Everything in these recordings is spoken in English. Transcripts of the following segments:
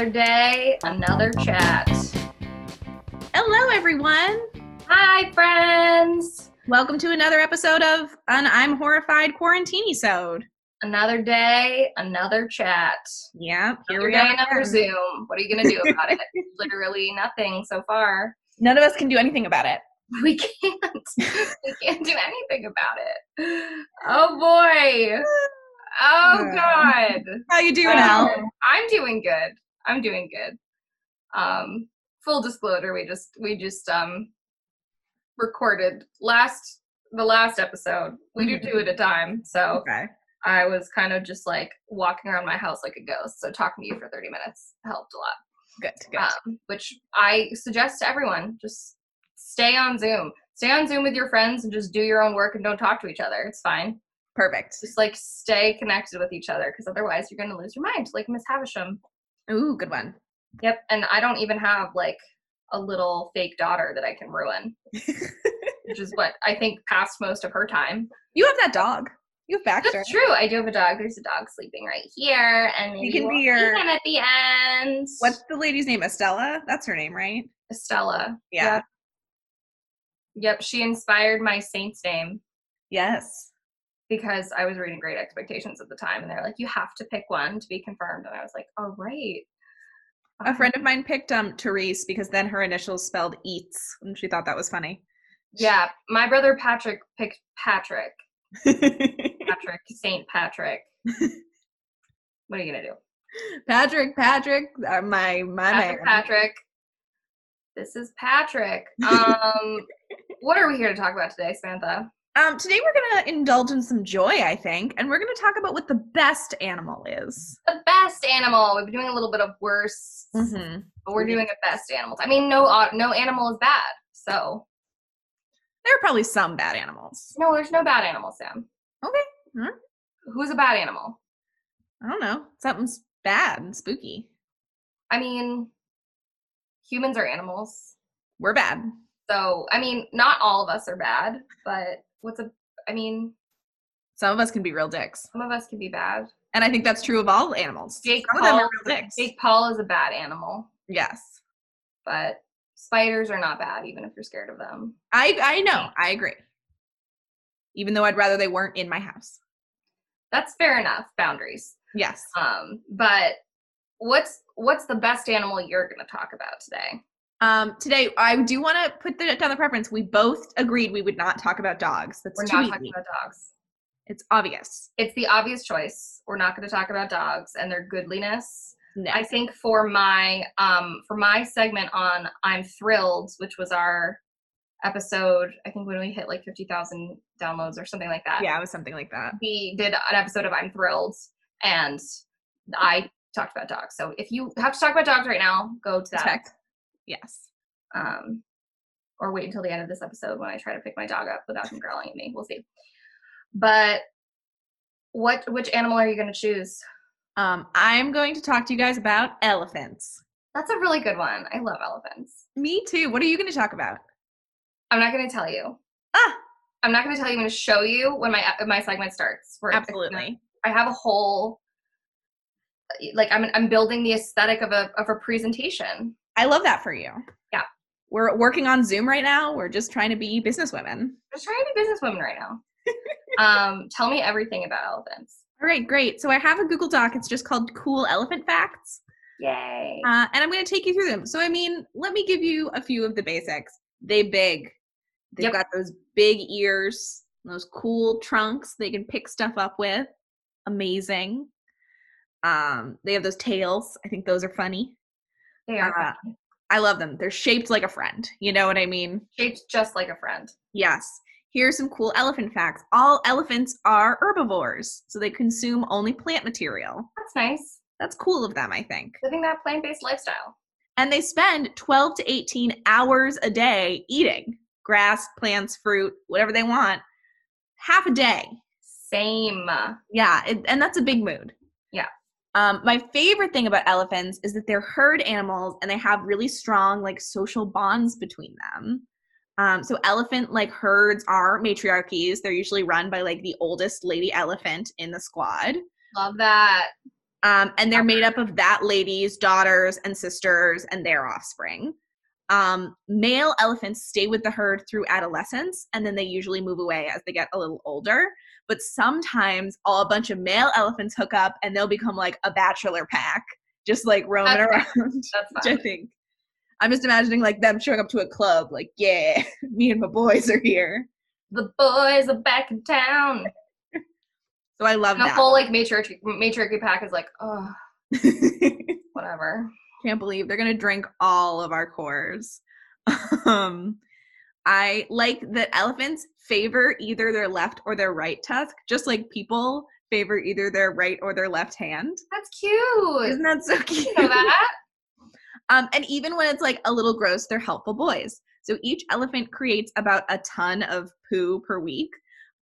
Another day, another chat. Hello, everyone. Hi, friends. Welcome to another episode of an I'm Horrified Quarantine Sode. Another day, another chat. Yeah, here Another we day, are. another. Zoom. What are you gonna do about it? Literally nothing so far. None of us can do anything about it. We can't. we can't do anything about it. Oh boy. Oh god. How you doing, Um, Al? I'm doing good. I'm doing good. Um, full disclosure, we just we just um recorded last the last episode. We do two at a time, so Okay. I was kind of just like walking around my house like a ghost. So talking to you for 30 minutes helped a lot. Good. Good. Um, which I suggest to everyone: just stay on Zoom. Stay on Zoom with your friends and just do your own work and don't talk to each other. It's fine Perfect. just like stay connected with each other because otherwise you're going to lose your mind like miss havisham Ooh, good one. yep and i don't even have like a little fake daughter that i can ruin which is what i think passed most of her time You have that dog. You have Baxter. that's true i do have a dog there's a dog sleeping right here and you can be your- him at the end What's the lady's name? Estella? That's her name, right? estella Yeah. yep. yep she inspired my saint's name Yes. Because I was reading Great Expectations at the time, and they're like, "You have to pick one to be confirmed," and I was like, all right. right." A friend of mine picked um Therese because then her initials spelled eats, and she thought that was funny. Yeah, my brother Patrick picked Patrick. Patrick, Saint Patrick. what are you gonna do, Patrick, Patrick, uh, my my Patrick? Patrick. This is Patrick. Um, what are we here to talk about today, Samantha? Um, today we're gonna indulge in some joy, I think, and we're gonna talk about what the best animal is. The best animal. We've been doing a little bit of worse, Mm-hmm. but we're doing a best animals. I mean, no, no animal is bad. So There are probably some bad animals. no, there's no bad animal, Sam. Okay, Who's a bad animal? I don't know. Something's bad and spooky. I mean, humans are animals. We're bad. So, I mean, not all of us are bad, but what's a, I mean, Some of us can be real dicks, some of us can be bad. and I think that's true of all animals. Jake some of them Paul, are real dicks. Jake Paul is a bad animal, Yes, but spiders are not bad, even if you're scared of them. I I know. I agree. Even though I'd rather they weren't in my house. That's fair enough. Boundaries. Yes. Um, but what's what's the best animal you're going to talk about today? Um, today I do want to put the, down the preference. We both agreed we would not talk about dogs. That's We're not easy. talking about dogs. It's obvious. It's the obvious choice. We're not going to talk about dogs and their goodliness. No. I think for my um for my segment on I'm thrilled, which was our episode, I think when we hit like fifty thousand downloads or something like that. yeah, it was something like that. We did an episode of I'm thrilled, and I talked about dogs. So if you have to talk about dogs right now, go to that. Check. Yes. Um, or wait until the end of this episode when I try to pick my dog up without him growling at me. We'll see. But what which animal are you going to choose? Um, I'm going to talk to you guys about elephants. That's a really good one. I love elephants. Me too. What are you going to talk about? I'm not going to tell you. Ah, I'm not going to tell you. I'm going to show you when my my segment starts. where absolutely. I have a whole like I'm I'm building the aesthetic of a of a presentation. I love that for you. Yeah. We're working on Zoom right now. We're just trying to be businesswomen. Just trying to be businesswoman right now. um, tell me everything about elephants. All right, great. So I have a Google Doc. It's just called Cool Elephant Facts. Yay! Uh, and I'm going to take you through them. So, I mean, let me give you a few of the basics. They big. They've Yep. got those big ears, those cool trunks they can pick stuff up with. Amazing. Um, they have those tails. I think those are funny. They are uh. I love them. They're shaped like a friend. You know what I mean? shaped just like a friend. Yes. Here's some cool elephant facts. All elephants are herbivores, so they consume only plant material. That's nice. That's cool of them, I think. Living that plant based lifestyle. And they spend 12 to 18 hours a day eating grass, plants, fruit, whatever they want, half a day. Same. Yeah, it, and that's a big mood. Yeah. Um, my favorite thing about elephants is that they're herd animals and they have really strong like social bonds between them. Um, so elephant like herds are matriarchies. They're usually run by like the oldest lady elephant in the squad. Love that. Um, and they're made up of that lady's daughters and sisters and their offspring. Um, male elephants stay with the herd through adolescence and then they usually move away as they get a little older. But sometimes all a bunch of male elephants hook up and they'll become like a bachelor pack, just like roaming That's around. That's fun. I think I'm just imagining like them showing up to a club, like, yeah, me and my boys are here. The boys are back in town. So I love And the whole like matriarchy matriarchy pack is like, oh, whatever. Can't believe they're gonna drink all of our cores. Um, I like that elephants favor either their left or their right tusk, just like people favor either their right or their left hand. That's cute. Isn't that so You cute? know that? Um, and even when it's like a little gross, they're helpful boys. So each elephant creates about a ton of poo per week.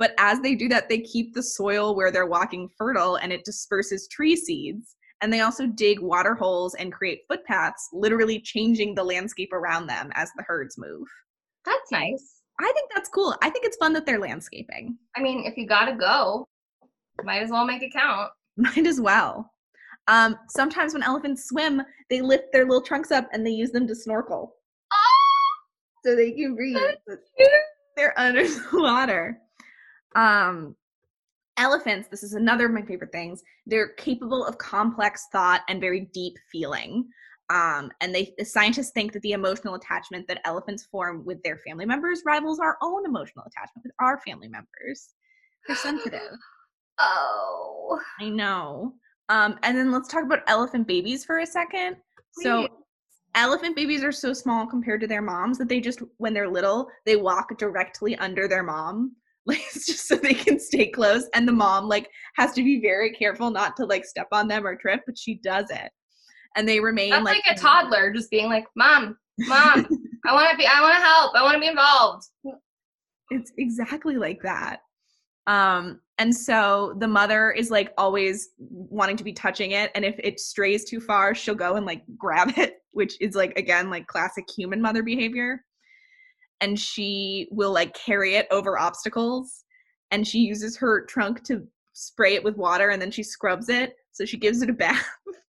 But as they do that, they keep the soil where they're walking fertile and it disperses tree seeds. And they also dig water holes and create footpaths, literally changing the landscape around them as the herds move. That's nice. I think that's cool. I think it's fun that they're landscaping. I mean, if you gotta go, might as well make it count. Might as well. Um, sometimes when elephants swim, they lift their little trunks up and they use them to snorkel. So they can breathe. They're under the water. Um, elephants, this is another of my favorite things. They're capable of complex thought and very deep feeling. Um, and they the scientists think that the emotional attachment that elephants form with their family members rivals our own emotional attachment with our family members. They're sensitive. Oh. I know. Um, and then let's talk about elephant babies for a second. So elephant babies are so small compared to their moms that they just when they're little they walk directly under their mom like it's just so they can stay close and the mom like has to be very careful not to like step on them or trip but she does it and they remain That's like, like, a toddler just being like, Mom, Mom, I wanna be I wanna help. I wanna be involved. it's exactly like that um and so the mother is like always wanting to be touching it and if it strays too far she'll go and like grab it which is like again like classic human mother behavior and she will like carry it over obstacles and she uses her trunk to spray it with water and then she scrubs it so she gives it a bath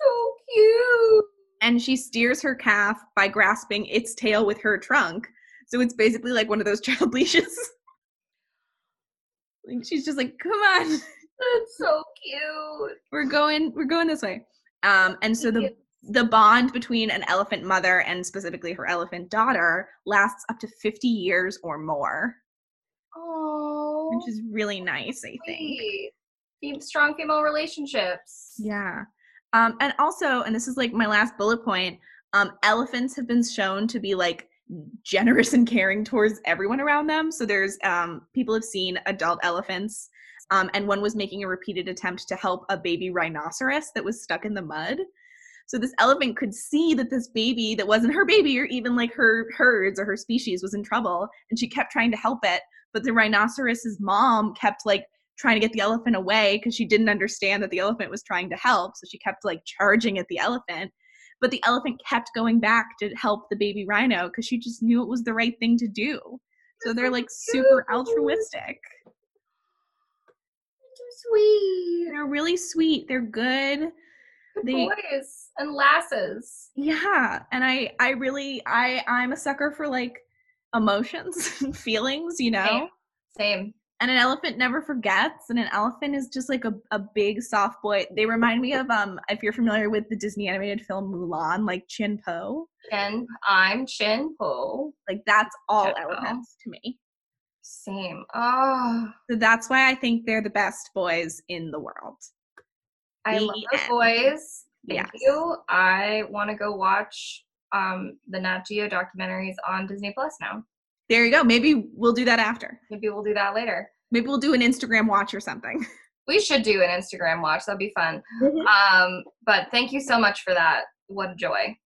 so cute. and she steers her calf by grasping its tail with her trunk. So it's basically like one of those child leashes. like she's just like, "Come on, That's so cute. we're going, we're going this way." Um, and so the the bond between an elephant mother and specifically her elephant daughter lasts up to 50 years or more, Oh, which is really nice, I think. sweet. Strong female relationships. Yeah. Um, and also, and this is like my last bullet point, um, elephants have been shown to be like generous and caring towards everyone around them. So there's um, people have seen adult elephants, um, and one was making a repeated attempt to help a baby rhinoceros that was stuck in the mud. So this elephant could see that this baby that wasn't her baby or even like her herds or her species was in trouble, and she kept trying to help it. But the rhinoceros's mom kept like trying to get the elephant away because she didn't understand that the elephant was trying to help. So she kept like charging at the elephant. But the elephant kept going back to help the baby rhino because she just knew it was the right thing to do. So they're like super altruistic. Too sweet. They're really sweet. They're good. Good They- boys and lasses. Yeah. And I I really I I'm a sucker for like emotions and feelings, you know? Same. Same. And an elephant never forgets and an elephant is just like a, a big soft boy they remind me of um if you're familiar with the disney animated film mulan like chin po Chien. I'm Chien-Po. like that's all elephants to me Same. Oh, so that's why i think they're the best boys in the world I The love those boys. Thank Yes. you. I want to go watch um the Nat Geo documentaries on Disney Plus now. There you go maybe we'll do that after Maybe we'll do that later. maybe we'll do an instagram watch or something We should do an Instagram watch. That'd be fun. Um, but thank you so much for that. What a joy.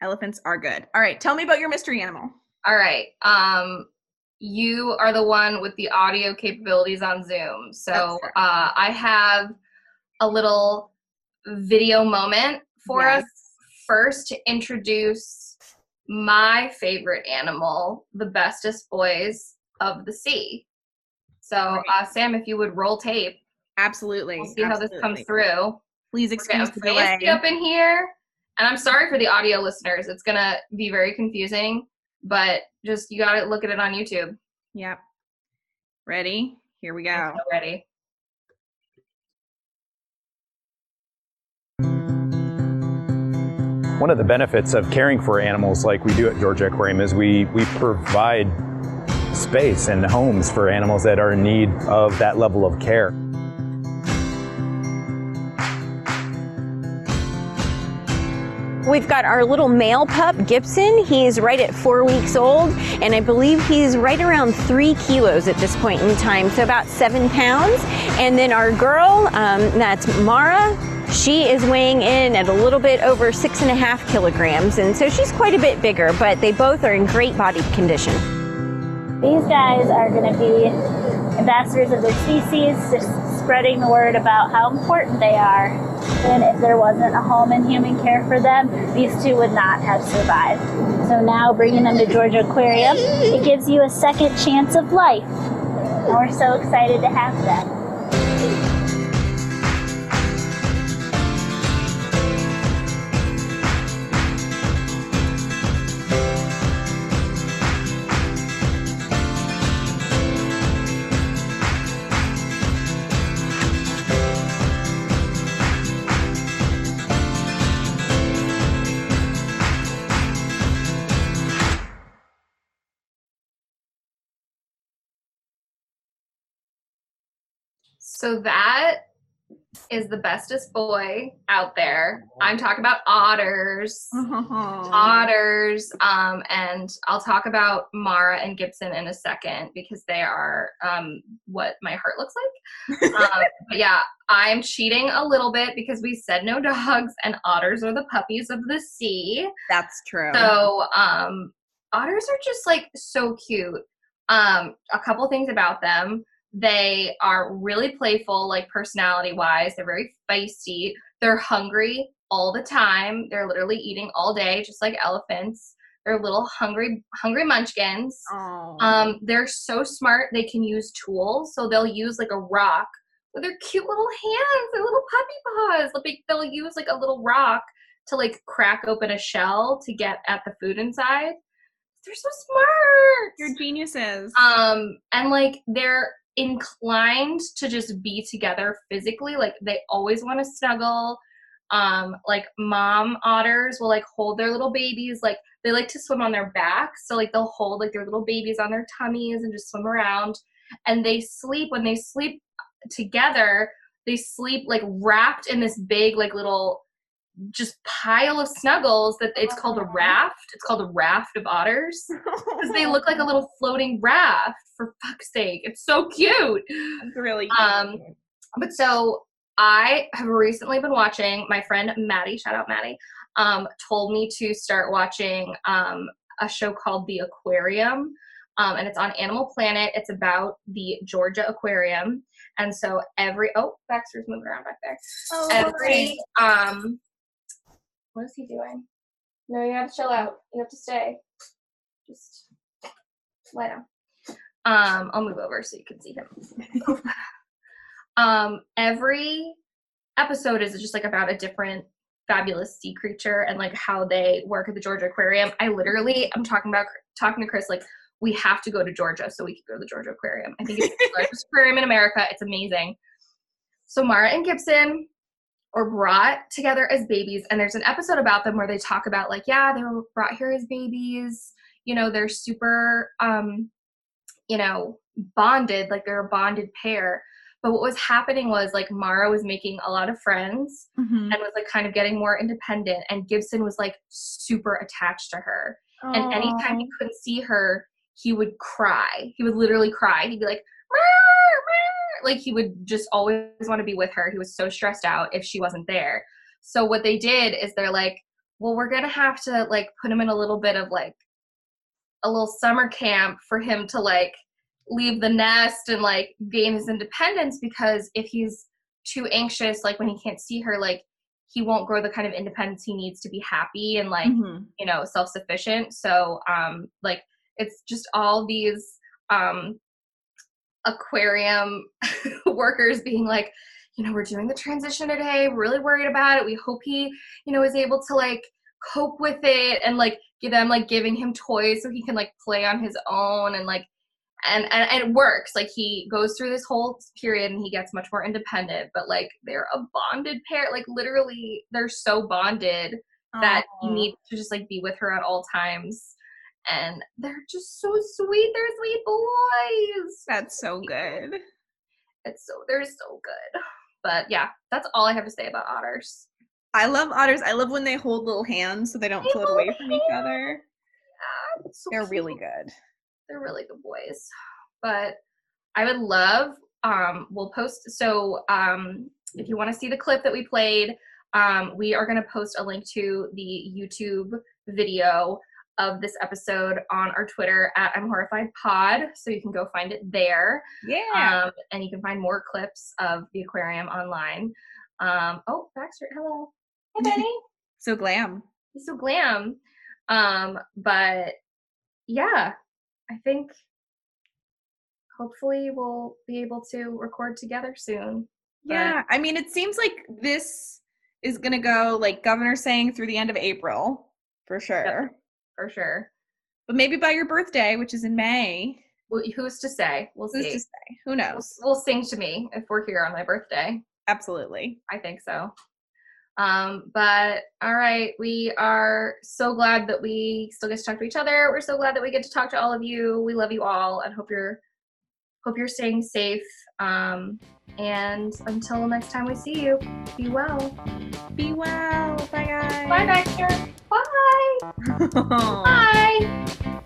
elephants are good all right tell me about your mystery animal All right. Um, you are the one with the audio capabilities on Zoom. So uh, I have a little video moment for Yes. us first to introduce my favorite animal, the bestest boys of the sea. So, Right. uh, Sam, if you would roll tape. Absolutely. We'll see how this comes through. Please excuse the delay. up in here. And I'm sorry for the audio listeners. It's gonna be very confusing, but just you gotta look at it on YouTube. Yep. Ready? Here we go. Ready. One of the benefits of caring for animals like we do at Georgia Aquarium is we, we provide space and homes for animals that are in need of that level of care. We've got our little male pup, Gibson. He's right at four weeks old, and I believe he's right around three kilos at this point in time, so about seven pounds. And then our girl, um, that's Mara. She is weighing in at a little bit over six and a half kilograms, and so she's quite a bit bigger, but they both are in great body condition. These guys are going to be ambassadors of their species, just spreading the word about how important they are. And if there wasn't a home and human care for them, these two would not have survived. So now bringing them to Georgia Aquarium, it gives you a second chance of life. And we're so excited to have them. So that is the bestest boy out there. I'm talking about otters. Otters. Um, and I'll talk about Mara and Gibson in a second because they are um, what my heart looks like. um, but yeah, I'm cheating a little bit because we said no dogs, and otters are the puppies of the sea. That's true. So um, otters are just like so cute. Um, a couple things about them. They are really playful, like personality wise. They're very feisty. They're hungry all the time. They're literally eating all day, just like elephants. They're little hungry, hungry munchkins. Um, they're so smart. They can use tools. So they'll use like a rock with their cute little hands, their little puppy paws. They'll, use like a little rock to like crack open a shell to get at the food inside. They're so smart. You're geniuses. Um, and like they're inclined to just be together physically. Like they always want to snuggle. Um, like mom otters will like hold their little babies. Like they like to swim on their backs. So like they'll hold like their little babies on their tummies and just swim around. And they sleep when they sleep together, they sleep like wrapped in this big like little just pile of snuggles that it's called a raft. It's called a raft of otters because they look like a little floating raft. For fuck's sake, it's so cute. That's really Um, But so I have recently been watching. My friend Maddie, shout out Maddie, um, told me to start watching um, a show called The Aquarium, um, and it's on Animal Planet. It's about the Georgia Aquarium, and so every oh Baxter's moving around back there. oh, Every um, what is he doing? No, you have to chill out. You have to stay. Just lie down. Um, I'll move over so you can see him. um, every episode is just like about a different fabulous sea creature and like how they work at the Georgia Aquarium. I literally I'm talking about talking to Chris like we have to go to Georgia so we can go to the Georgia Aquarium. I think it's the largest aquarium in America. It's amazing. So Mara and Gibson are brought together as babies and there's an episode about them where they talk about like yeah they were brought here as babies you know they're super um you know bonded like they're a bonded pair. But what was happening was like mara was making a lot of friends Mhm. and was like kind of getting more independent and gibson was like super attached to her. And anytime he couldn't see her he would cry. He would literally cry. He'd be like. Like he would just always want to be with her. He was so stressed out if she wasn't there. So what they did is they're like well we're gonna have to like put him in a little bit of like a little summer camp for him to like leave the nest and like gain his independence because if he's too anxious like when he can't see her like he won't grow the kind of independence he needs to be happy and like Mhm. you know self-sufficient. So um like it's just all these um aquarium workers being like, you know, we're doing the transition today. We're really worried about it. We hope he, you know, is able to like cope with it and like give them like giving him toys so he can like play on his own and like and, and and it works like he goes through this whole period and he gets much more independent but like they're a bonded pair like literally they're so bonded that you need to just like be with her at all times and they're just so sweet they're sweet boys That's so good. it's so they're so good but yeah that's all i have to say about otters I love otters. I love when they hold little hands so they don't They float away from each other. Yeah, so They're cute. really good. they're really good boys but i would love um we'll post so um if you want to see the clip that we played um we are going to post a link to the youtube video of this episode on our twitter at i'm horrified pod so you can go find it there Yeah. um and you can find more clips of the aquarium online um oh baxter hello hey benny so glam. he's so glam um but yeah i think hopefully we'll be able to record together soon But- Yeah. I mean, it seems like this is going to go like Governor saying through the end of April for sure. For sure But maybe by your birthday, which is in May. well, who's to say we'll Who's see to say? Who we'll, knows? we'll sing to me if we're here on my birthday Absolutely. i think so um but all right we are so glad that we still get to talk to each other we're so glad that we get to talk to all of you we love you all and hope you're hope you're staying safe um and until next time we see you be well Be well. Bye, guys. bye baxter bye Bye. bye